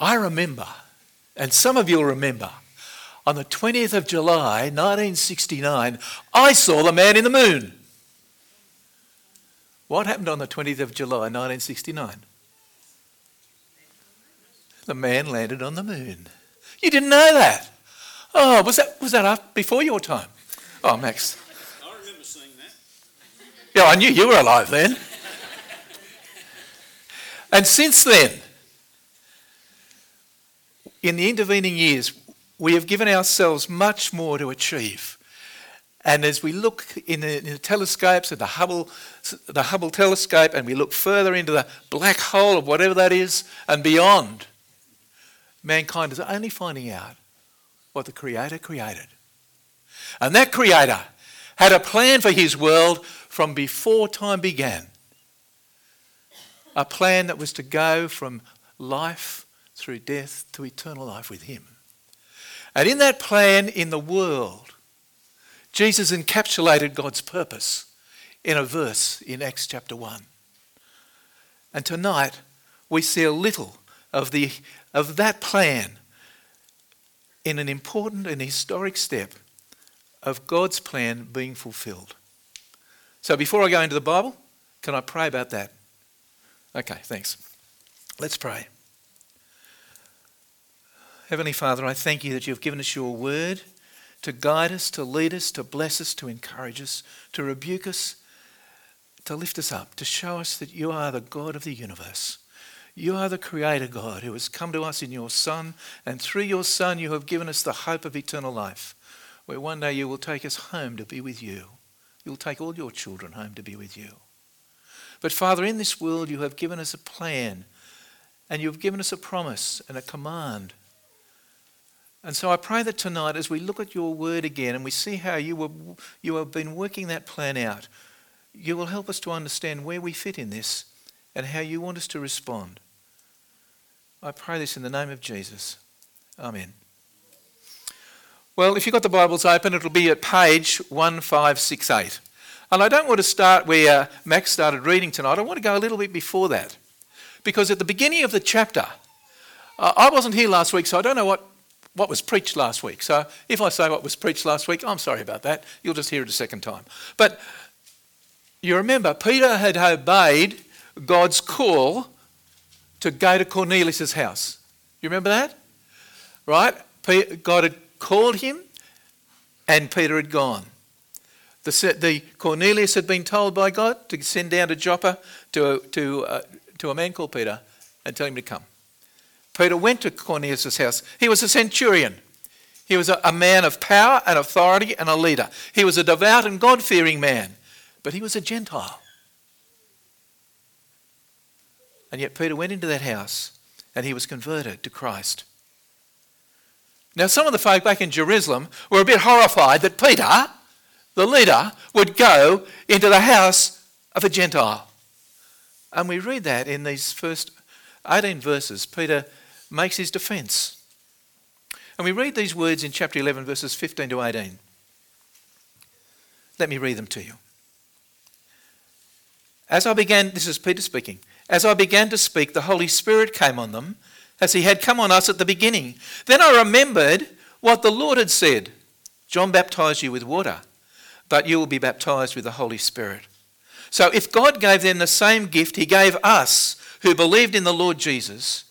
I remember, and some of you'll remember, on the 20th of July 1969, I saw the man in the moon. What happened on the 20th of July 1969? The man landed on the moon. You didn't know that? Oh, was that, was that up before your time? Oh, Max. I remember seeing that. Yeah, I knew you were alive then. and since then, in the intervening years, we have given ourselves much more to achieve. And as we look in the, in the, telescopes at the Hubble, the Hubble telescope, and we look further into the black hole of whatever that is and beyond, mankind is only finding out what the Creator created. And that Creator had a plan for His world from before time began. A plan that was to go from life through death to eternal life with Him. And in that plan in the world, Jesus encapsulated God's purpose in a verse in Acts chapter 1. And tonight, we see a little of, the, of that plan in an important and historic step of God's plan being fulfilled. So before I go into the Bible, can I pray about that? Okay, thanks. Let's pray. Heavenly Father, I thank you that you've given us your word to guide us, to lead us, to bless us, to encourage us, to rebuke us, to lift us up, to show us that you are the God of the universe. You are the Creator God who has come to us in your Son, and through your Son, you have given us the hope of eternal life, where one day you will take us home to be with you. You'll take all your children home to be with you. But Father, in this world, you have given us a plan, and you've given us a promise and a command. And so I pray that tonight, as we look at your word again and we see how you, were, you have been working that plan out, you will help us to understand where we fit in this and how you want us to respond. I pray this in the name of Jesus. Amen. Well, if you've got the Bibles open, it'll be at page 1568. And I don't want to start where Max started reading tonight. I want to go a little bit before that. Because at the beginning of the chapter, uh, I wasn't here last week, so I don't know what, what was preached last week. So if I say what was preached last week, I'm sorry about that. You'll just hear it a second time. But you remember, Peter had obeyed God's call to go to Cornelius' house. You remember that? Right? God had called him and Peter had gone. The, the Cornelius had been told by God to send down to Joppa to, to, uh, to a man called Peter and tell him to come. Peter went to Cornelius' house. He was a centurion. He was a, a man of power and authority and a leader. He was a devout and God fearing man, but he was a Gentile. And yet Peter went into that house and he was converted to Christ. Now, some of the folk back in Jerusalem were a bit horrified that Peter, the leader, would go into the house of a Gentile. And we read that in these first 18 verses. Peter makes his defense. And we read these words in chapter 11, verses 15 to 18. Let me read them to you. As I began, this is Peter speaking. As I began to speak, the Holy Spirit came on them, as he had come on us at the beginning. Then I remembered what the Lord had said John baptized you with water, but you will be baptized with the Holy Spirit. So if God gave them the same gift he gave us who believed in the Lord Jesus,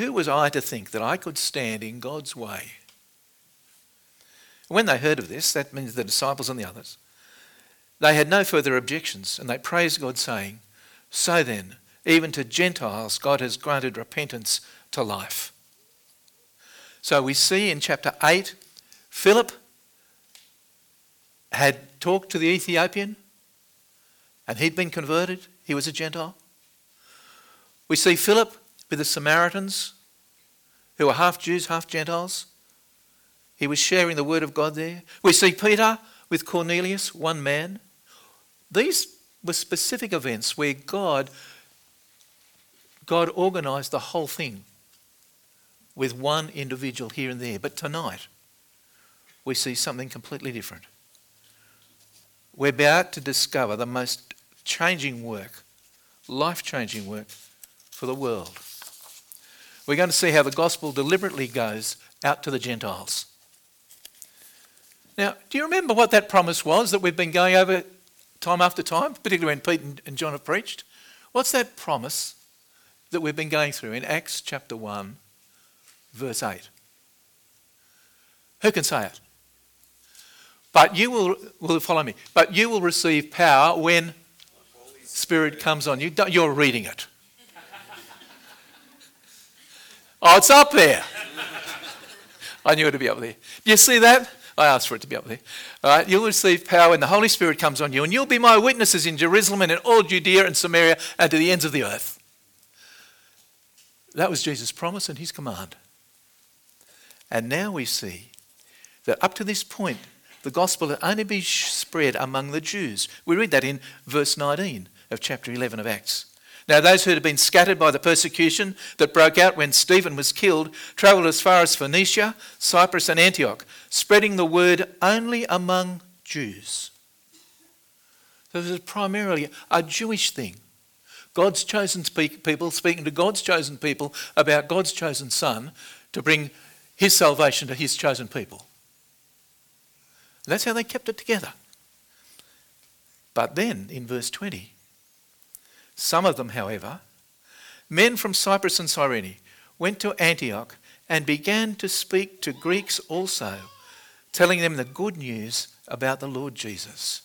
who was I to think that I could stand in God's way? When they heard of this, that means the disciples and the others, they had no further objections and they praised God, saying, So then, even to Gentiles, God has granted repentance to life. So we see in chapter 8, Philip had talked to the Ethiopian and he'd been converted. He was a Gentile. We see Philip with the Samaritans, who were half Jews, half Gentiles. He was sharing the word of God there. We see Peter with Cornelius, one man. These were specific events where God God organised the whole thing with one individual here and there. But tonight, we see something completely different. We're about to discover the most changing work, life changing work for the world. We're going to see how the gospel deliberately goes out to the Gentiles. Now, do you remember what that promise was that we've been going over time after time, particularly when Pete and John have preached? What's that promise that we've been going through in Acts chapter 1, verse 8? Who can say it? But you will, will follow me. But you will receive power when Spirit comes on you. You're reading it. Oh, it's up there. I knew it would be up there. Do you see that? I asked for it to be up there. All right, you'll receive power when the Holy Spirit comes on you, and you'll be my witnesses in Jerusalem and in all Judea and Samaria and to the ends of the earth. That was Jesus' promise and his command. And now we see that up to this point, the gospel had only been spread among the Jews. We read that in verse 19 of chapter 11 of Acts. Now, those who had been scattered by the persecution that broke out when Stephen was killed travelled as far as Phoenicia, Cyprus, and Antioch, spreading the word only among Jews. So this is primarily a Jewish thing. God's chosen people speaking to God's chosen people about God's chosen Son to bring his salvation to his chosen people. That's how they kept it together. But then, in verse 20, some of them, however, men from Cyprus and Cyrene, went to Antioch and began to speak to Greeks also, telling them the good news about the Lord Jesus.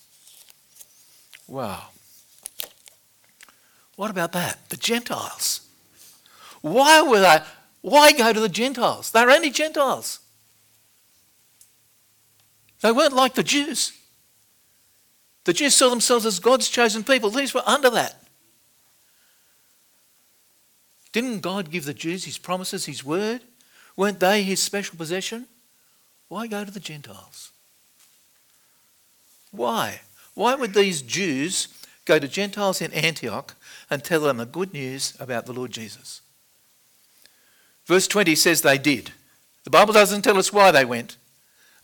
Wow. What about that? The Gentiles. Why were they? Why go to the Gentiles? They're only Gentiles. They weren't like the Jews. The Jews saw themselves as God's chosen people. These were under that. Didn't God give the Jews his promises, his word? Weren't they his special possession? Why go to the Gentiles? Why? Why would these Jews go to Gentiles in Antioch and tell them the good news about the Lord Jesus? Verse 20 says they did. The Bible doesn't tell us why they went.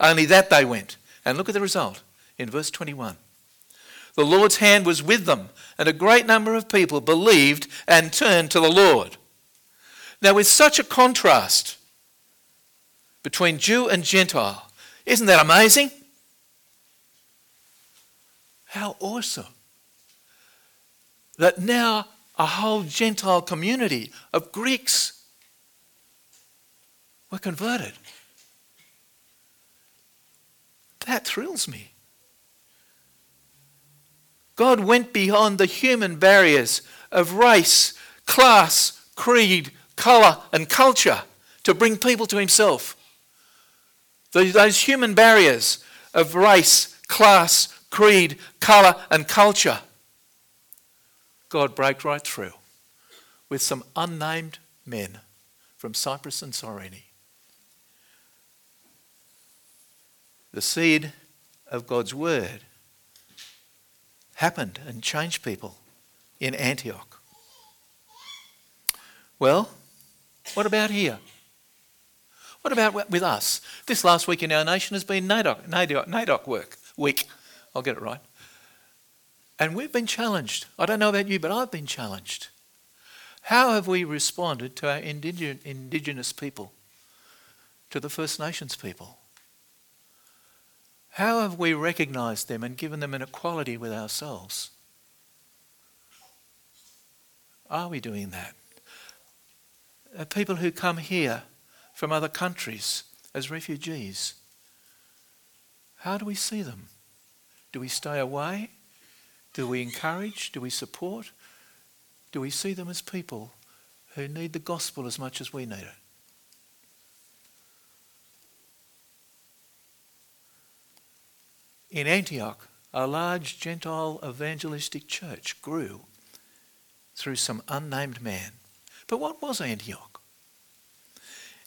Only that they went. And look at the result in verse 21. The Lord's hand was with them, and a great number of people believed and turned to the Lord. Now, with such a contrast between Jew and Gentile, isn't that amazing? How awesome that now a whole Gentile community of Greeks were converted. That thrills me. God went beyond the human barriers of race, class, creed, colour, and culture to bring people to Himself. Those human barriers of race, class, creed, colour, and culture. God broke right through with some unnamed men from Cyprus and Cyrene. the seed of God's word happened and changed people in Antioch. Well, what about here? What about with us? This last week in our nation has been NAIDOC, NAIDOC, NAIDOC work week. I'll get it right. And we've been challenged. I don't know about you, but I've been challenged. How have we responded to our indigenous people, to the First Nations people? How have we recognized them and given them an equality with ourselves? Are we doing that? People who come here from other countries as refugees, how do we see them? Do we stay away? Do we encourage? Do we support? Do we see them as people who need the gospel as much as we need it? In Antioch, a large Gentile evangelistic church grew through some unnamed man. But what was Antioch?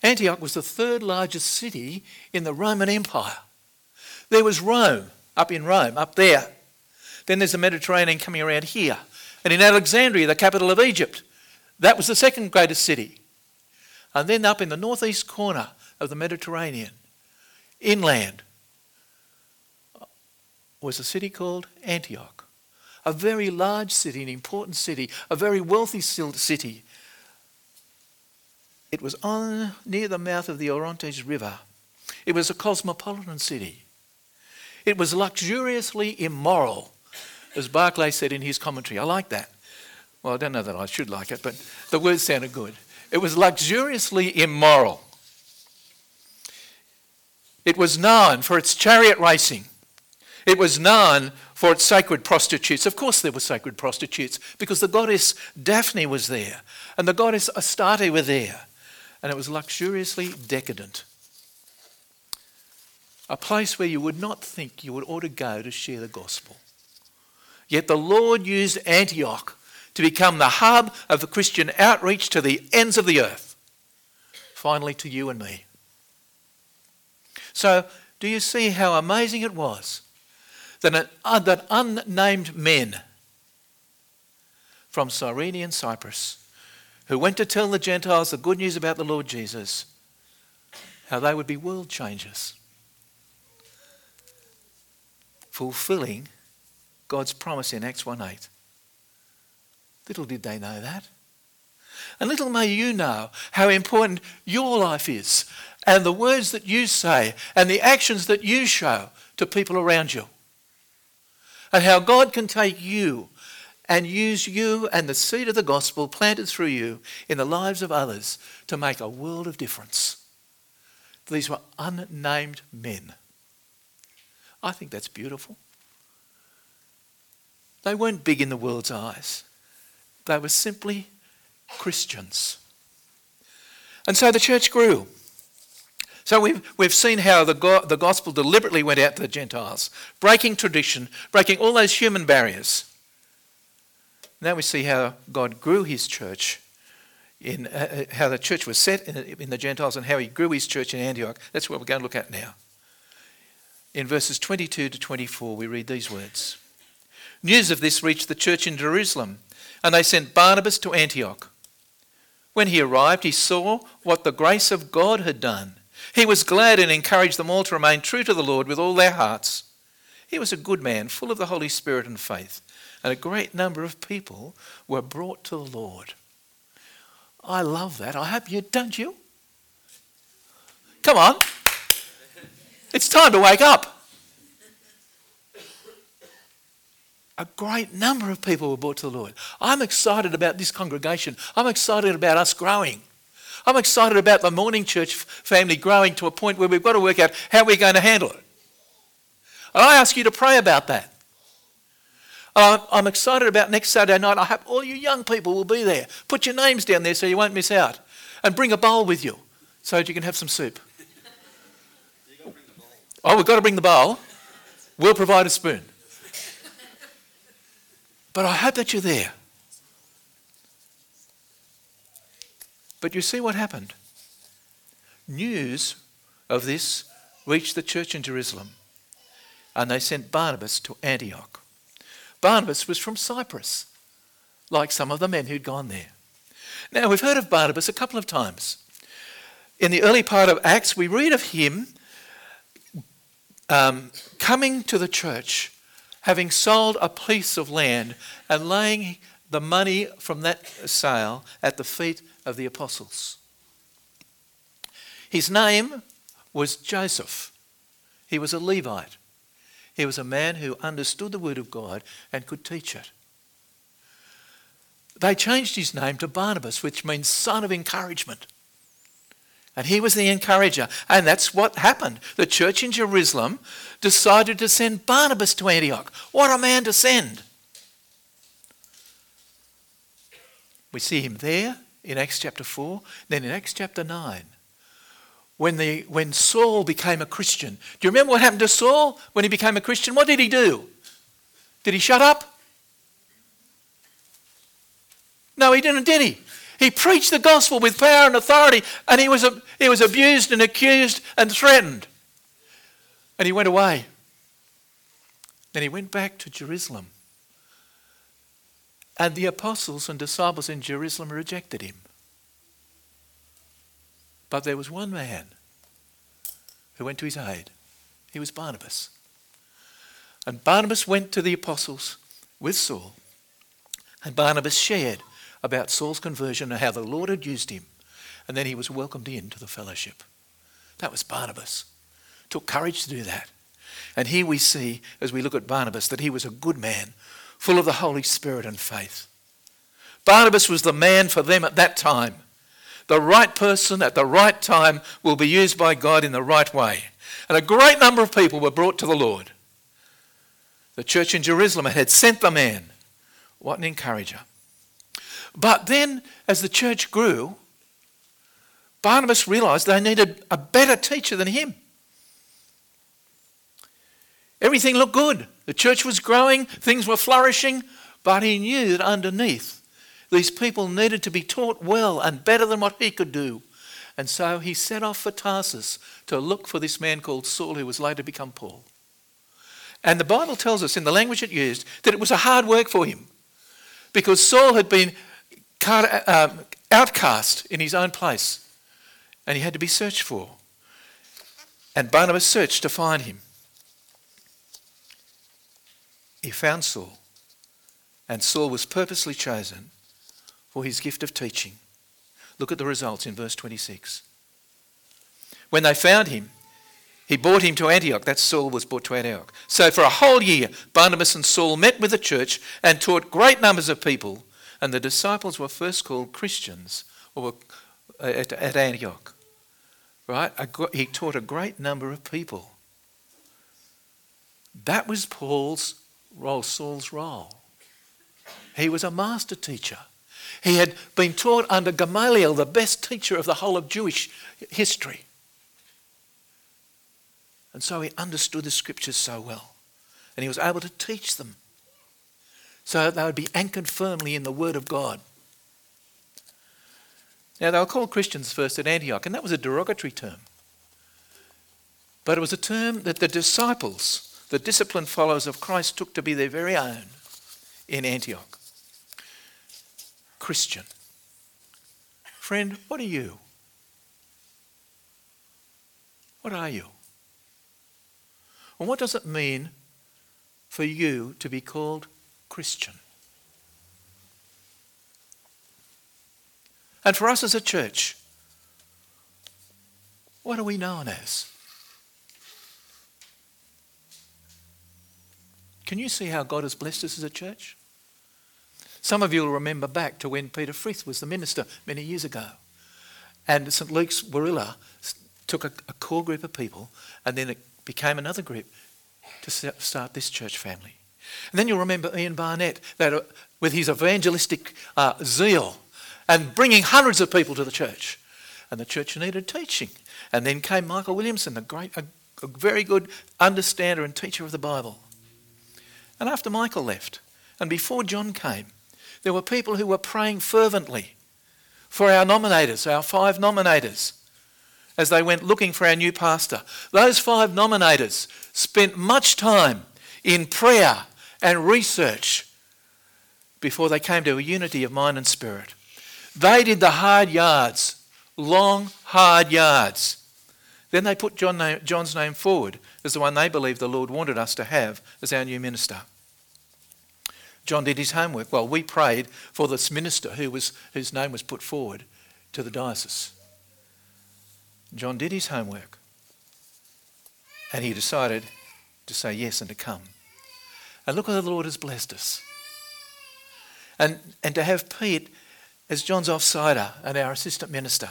Antioch was the third largest city in the Roman Empire. There was Rome, up in Rome, up there. Then there's the Mediterranean coming around here. And in Alexandria, the capital of Egypt, that was the second greatest city. And then up in the northeast corner of the Mediterranean, inland, was a city called Antioch, a very large city, an important city, a very wealthy city. It was on near the mouth of the Orontes River. It was a cosmopolitan city. It was luxuriously immoral, as Barclay said in his commentary. I like that. Well, I don't know that I should like it, but the words sounded good. It was luxuriously immoral. It was known for its chariot racing. It was known for its sacred prostitutes. Of course, there were sacred prostitutes because the goddess Daphne was there and the goddess Astarte were there. And it was luxuriously decadent. A place where you would not think you would ought to go to share the gospel. Yet the Lord used Antioch to become the hub of the Christian outreach to the ends of the earth. Finally, to you and me. So, do you see how amazing it was that, uh, that unnamed men from Cyrene and Cyprus who went to tell the Gentiles the good news about the Lord Jesus, how they would be world changers, fulfilling God's promise in Acts 1 8. Little did they know that. And little may you know how important your life is and the words that you say and the actions that you show to people around you. And how God can take you and use you and the seed of the gospel planted through you in the lives of others to make a world of difference. These were unnamed men. I think that's beautiful. They weren't big in the world's eyes, they were simply Christians. And so the church grew. So we've, we've seen how the, go- the gospel deliberately went out to the Gentiles, breaking tradition, breaking all those human barriers. Now we see how God grew his church, in uh, uh how the church was set in, in the Gentiles and how he grew his church in Antioch. That's what we're going to look at now. In verses 22 to 24, we read these words News of this reached the church in Jerusalem, and they sent Barnabas to Antioch. When he arrived, he saw what the grace of God had done he was glad and encouraged them all to remain true to the Lord with all their hearts. He was a good man, full of the Holy Spirit and faith, and a great number of people were brought to the Lord. I love that. I hope you don't you? Come on. It's time to wake up. A great number of people were brought to the Lord. I'm excited about this congregation. I'm excited about us growing. I'm excited about the morning church family growing to a point where we've got to work out how we're going to handle it. And I ask you to pray about that. I'm excited about next Saturday night. I hope all you young people will be there. Put your names down there so you won't miss out. And bring a bowl with you so that you can have some soup. Oh, we've got to bring the bowl. We'll provide a spoon. But I hope that you're there. But you see what happened? News of this reached the church in Jerusalem, and they sent Barnabas to Antioch. Barnabas was from Cyprus, like some of the men who'd gone there. Now, we've heard of Barnabas a couple of times. In the early part of Acts, we read of him um, coming to the church, having sold a piece of land and laying the money from that sale at the feet of the apostles. His name was Joseph. He was a Levite. He was a man who understood the Word of God and could teach it. They changed his name to Barnabas, which means son of encouragement. And he was the encourager. And that's what happened. The church in Jerusalem decided to send Barnabas to Antioch. What a man to send! We see him there in Acts chapter 4. Then in Acts chapter 9, when, the, when Saul became a Christian. Do you remember what happened to Saul when he became a Christian? What did he do? Did he shut up? No, he didn't, did he? He preached the gospel with power and authority, and he was, he was abused and accused and threatened. And he went away. Then he went back to Jerusalem. And the apostles and disciples in Jerusalem rejected him. But there was one man who went to his aid. He was Barnabas. And Barnabas went to the apostles with Saul. And Barnabas shared about Saul's conversion and how the Lord had used him. and then he was welcomed into the fellowship. That was Barnabas. Took courage to do that. And here we see, as we look at Barnabas, that he was a good man, full of the Holy Spirit and faith. Barnabas was the man for them at that time. The right person at the right time will be used by God in the right way. And a great number of people were brought to the Lord. The church in Jerusalem had sent the man. What an encourager. But then, as the church grew, Barnabas realized they needed a better teacher than him. Everything looked good. The church was growing, things were flourishing, but he knew that underneath, these people needed to be taught well and better than what he could do. And so he set off for Tarsus to look for this man called Saul, who was later to become Paul. And the Bible tells us in the language it used that it was a hard work for him because Saul had been um, outcast in his own place and he had to be searched for. And Barnabas searched to find him. He found Saul, and Saul was purposely chosen for his gift of teaching. Look at the results in verse 26. When they found him, he brought him to Antioch. That Saul was brought to Antioch. So for a whole year, Barnabas and Saul met with the church and taught great numbers of people. And the disciples were first called Christians or uh, at, at Antioch. Right? He taught a great number of people. That was Paul's role, Saul's role. He was a master teacher. He had been taught under Gamaliel, the best teacher of the whole of Jewish history. And so he understood the scriptures so well. And he was able to teach them so that they would be anchored firmly in the Word of God. Now, they were called Christians first at Antioch, and that was a derogatory term. But it was a term that the disciples, the disciplined followers of Christ, took to be their very own in Antioch. Christian. Friend, what are you? What are you? And what does it mean for you to be called Christian? And for us as a church, what are we known as? Can you see how God has blessed us as a church? Some of you will remember back to when Peter Frith was the minister many years ago. And St. Luke's Warilla took a, a core group of people and then it became another group to start this church family. And then you'll remember Ian Barnett that uh, with his evangelistic uh, zeal and bringing hundreds of people to the church. And the church needed teaching. And then came Michael Williamson, a great, a, a very good understander and teacher of the Bible. And after Michael left, and before John came, there were people who were praying fervently for our nominators, our five nominators, as they went looking for our new pastor. Those five nominators spent much time in prayer and research before they came to a unity of mind and spirit. They did the hard yards, long, hard yards. Then they put John John's name forward as the one they believed the Lord wanted us to have as our new minister. John did his homework. Well, we prayed for this minister who was, whose name was put forward to the diocese. John did his homework and he decided to say yes and to come. And look how the Lord has blessed us. And, and to have Pete as John's offsider and our assistant minister.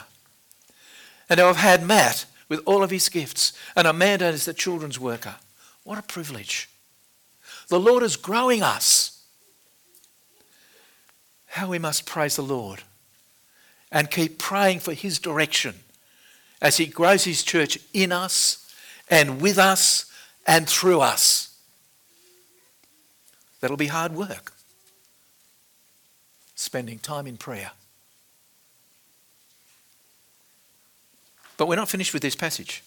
And to have had Matt with all of his gifts and Amanda as the children's worker. What a privilege. The Lord is growing us how we must praise the Lord and keep praying for His direction as He grows His church in us and with us and through us. That'll be hard work. Spending time in prayer. But we're not finished with this passage.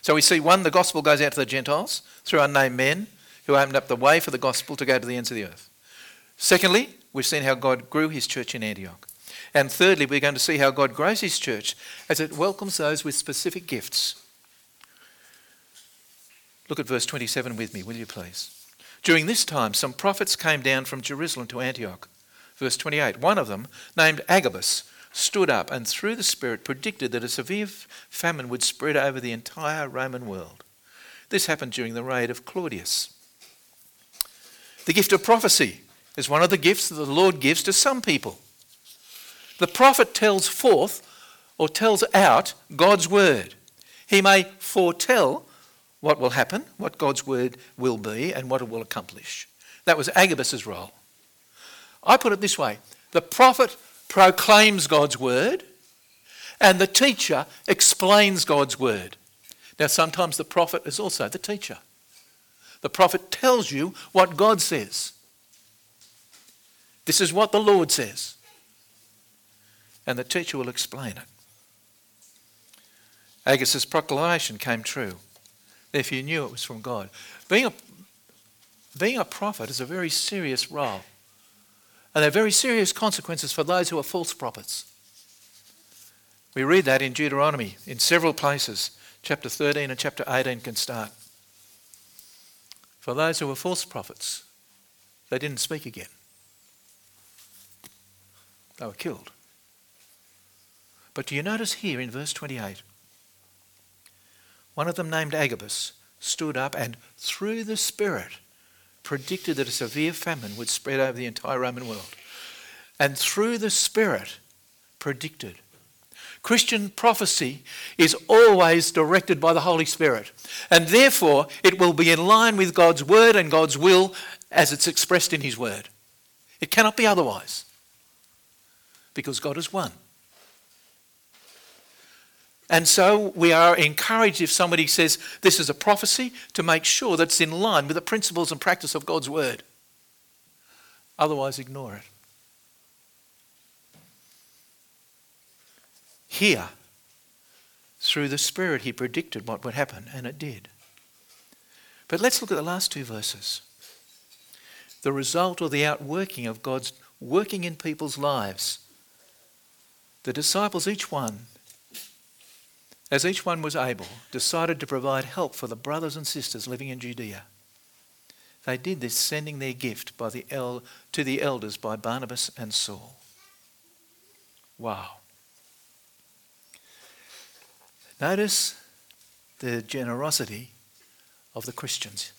So we see one, the gospel goes out to the Gentiles through unnamed men who opened up the way for the gospel to go to the ends of the earth. Secondly, we've seen how God grew his church in Antioch. And thirdly, we're going to see how God grows his church as it welcomes those with specific gifts. Look at verse 27 with me, will you please? During this time, some prophets came down from Jerusalem to Antioch. Verse 28 One of them, named Agabus, stood up and through the Spirit predicted that a severe famine would spread over the entire Roman world. This happened during the reign of Claudius. The gift of prophecy is one of the gifts that the Lord gives to some people. The prophet tells forth or tells out God's word. He may foretell what will happen, what God's word will be, and what it will accomplish. That was Agabus's role. I put it this way the prophet proclaims God's word, and the teacher explains God's word. Now, sometimes the prophet is also the teacher. The prophet tells you what God says. This is what the Lord says. And the teacher will explain it. Agabus's proclamation came true. Therefore, you knew it was from God. Being a, being a prophet is a very serious role. And there are very serious consequences for those who are false prophets. We read that in Deuteronomy in several places. Chapter 13 and chapter 18 can start. For those who were false prophets, they didn't speak again. They were killed. But do you notice here in verse 28? One of them, named Agabus, stood up and, through the Spirit, predicted that a severe famine would spread over the entire Roman world. And through the Spirit, predicted. Christian prophecy is always directed by the Holy Spirit, and therefore it will be in line with God's word and God's will as it's expressed in His word. It cannot be otherwise because God is one. And so we are encouraged if somebody says this is a prophecy to make sure that's in line with the principles and practice of God's word. Otherwise, ignore it. Here, through the Spirit, he predicted what would happen, and it did. But let's look at the last two verses. The result or the outworking of God's working in people's lives. The disciples, each one, as each one was able, decided to provide help for the brothers and sisters living in Judea. They did this, sending their gift by the el- to the elders by Barnabas and Saul. Wow. Notice the generosity of the Christians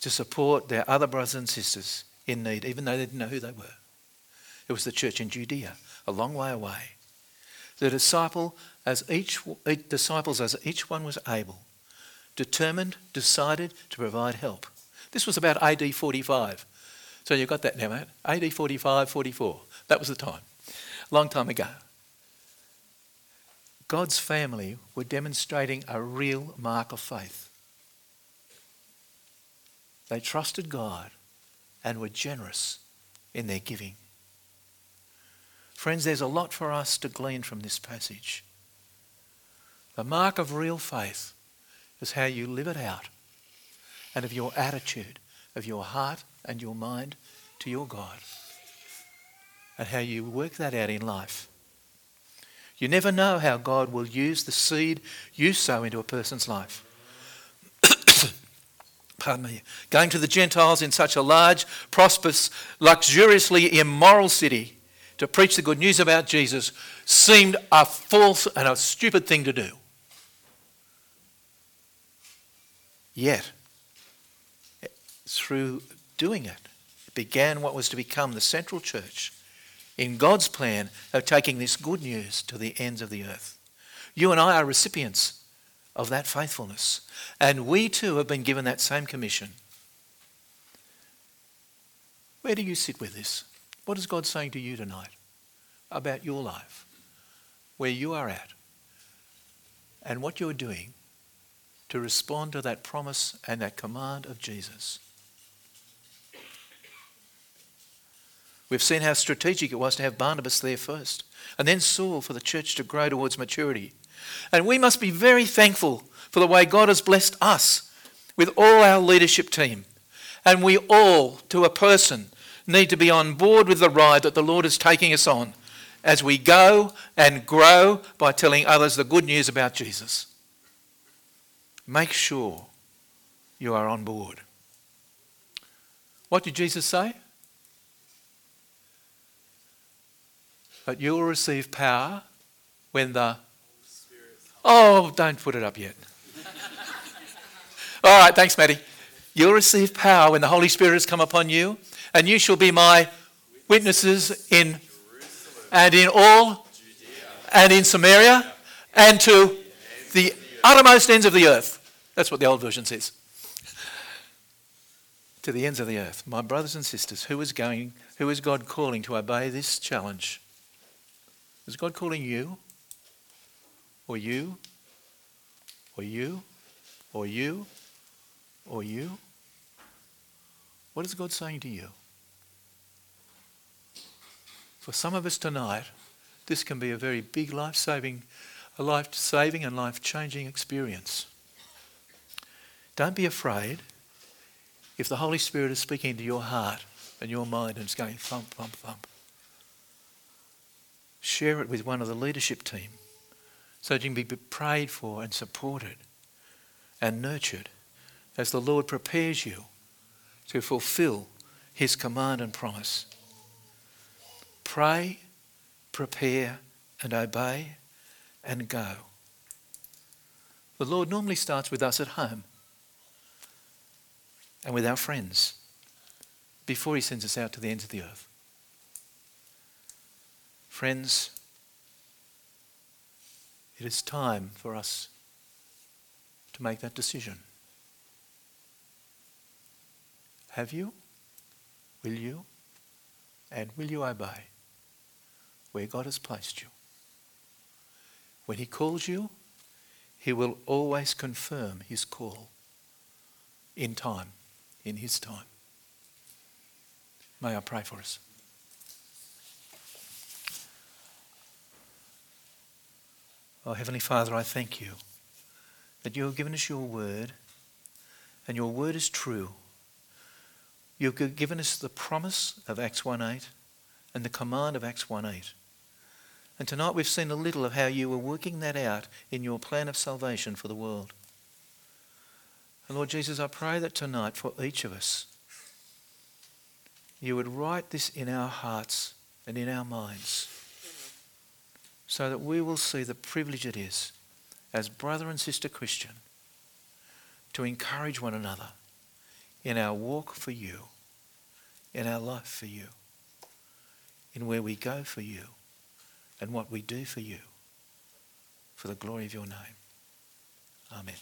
to support their other brothers and sisters in need, even though they didn't know who they were. It was the church in Judea, a long way away. The disciple as each, eh, disciples, as each one was able, determined, decided to provide help. This was about AD 45. So you've got that now, mate. AD 45, 44. That was the time. Long time ago. God's family were demonstrating a real mark of faith. They trusted God and were generous in their giving. Friends, there's a lot for us to glean from this passage. The mark of real faith is how you live it out and of your attitude, of your heart and your mind to your God, and how you work that out in life. You never know how God will use the seed you sow into a person's life. Pardon me. Going to the Gentiles in such a large, prosperous, luxuriously immoral city to preach the good news about Jesus seemed a false and a stupid thing to do. Yet, through doing it, it began what was to become the central church in God's plan of taking this good news to the ends of the earth. You and I are recipients of that faithfulness, and we too have been given that same commission. Where do you sit with this? What is God saying to you tonight about your life, where you are at, and what you're doing to respond to that promise and that command of Jesus. We've seen how strategic it was to have Barnabas there first, and then Saul for the church to grow towards maturity. And we must be very thankful for the way God has blessed us with all our leadership team. And we all, to a person, need to be on board with the ride that the Lord is taking us on as we go and grow by telling others the good news about Jesus. Make sure you are on board. What did Jesus say? But you will receive power when the. Oh, don't put it up yet. All right, thanks, Maddie. You'll receive power when the Holy Spirit has come upon you, and you shall be my witnesses in and in all and in Samaria and to the uttermost ends of the earth. That's what the old version says. To the ends of the earth. My brothers and sisters, who is going, who is God calling to obey this challenge? Is God calling you? Or you? Or you? Or you? Or you? What is God saying to you? For some of us tonight, this can be a very big life saving, a life saving and life changing experience. Don't be afraid if the Holy Spirit is speaking to your heart and your mind and it's going thump, thump, thump. Share it with one of the leadership team so that you can be prayed for and supported and nurtured as the Lord prepares you to fulfill his command and promise. Pray, prepare, and obey, and go. The Lord normally starts with us at home and with our friends before he sends us out to the ends of the earth. Friends, it is time for us to make that decision. Have you? Will you? And will you obey where God has placed you? When He calls you, He will always confirm His call in time, in His time. May I pray for us. Oh, Heavenly Father, I thank you that you have given us your word, and your word is true. You've given us the promise of Acts 1.8 and the command of Acts 1.8. And tonight we've seen a little of how you were working that out in your plan of salvation for the world. And Lord Jesus, I pray that tonight for each of us, you would write this in our hearts and in our minds so that we will see the privilege it is as brother and sister Christian to encourage one another in our walk for you, in our life for you, in where we go for you, and what we do for you, for the glory of your name. Amen.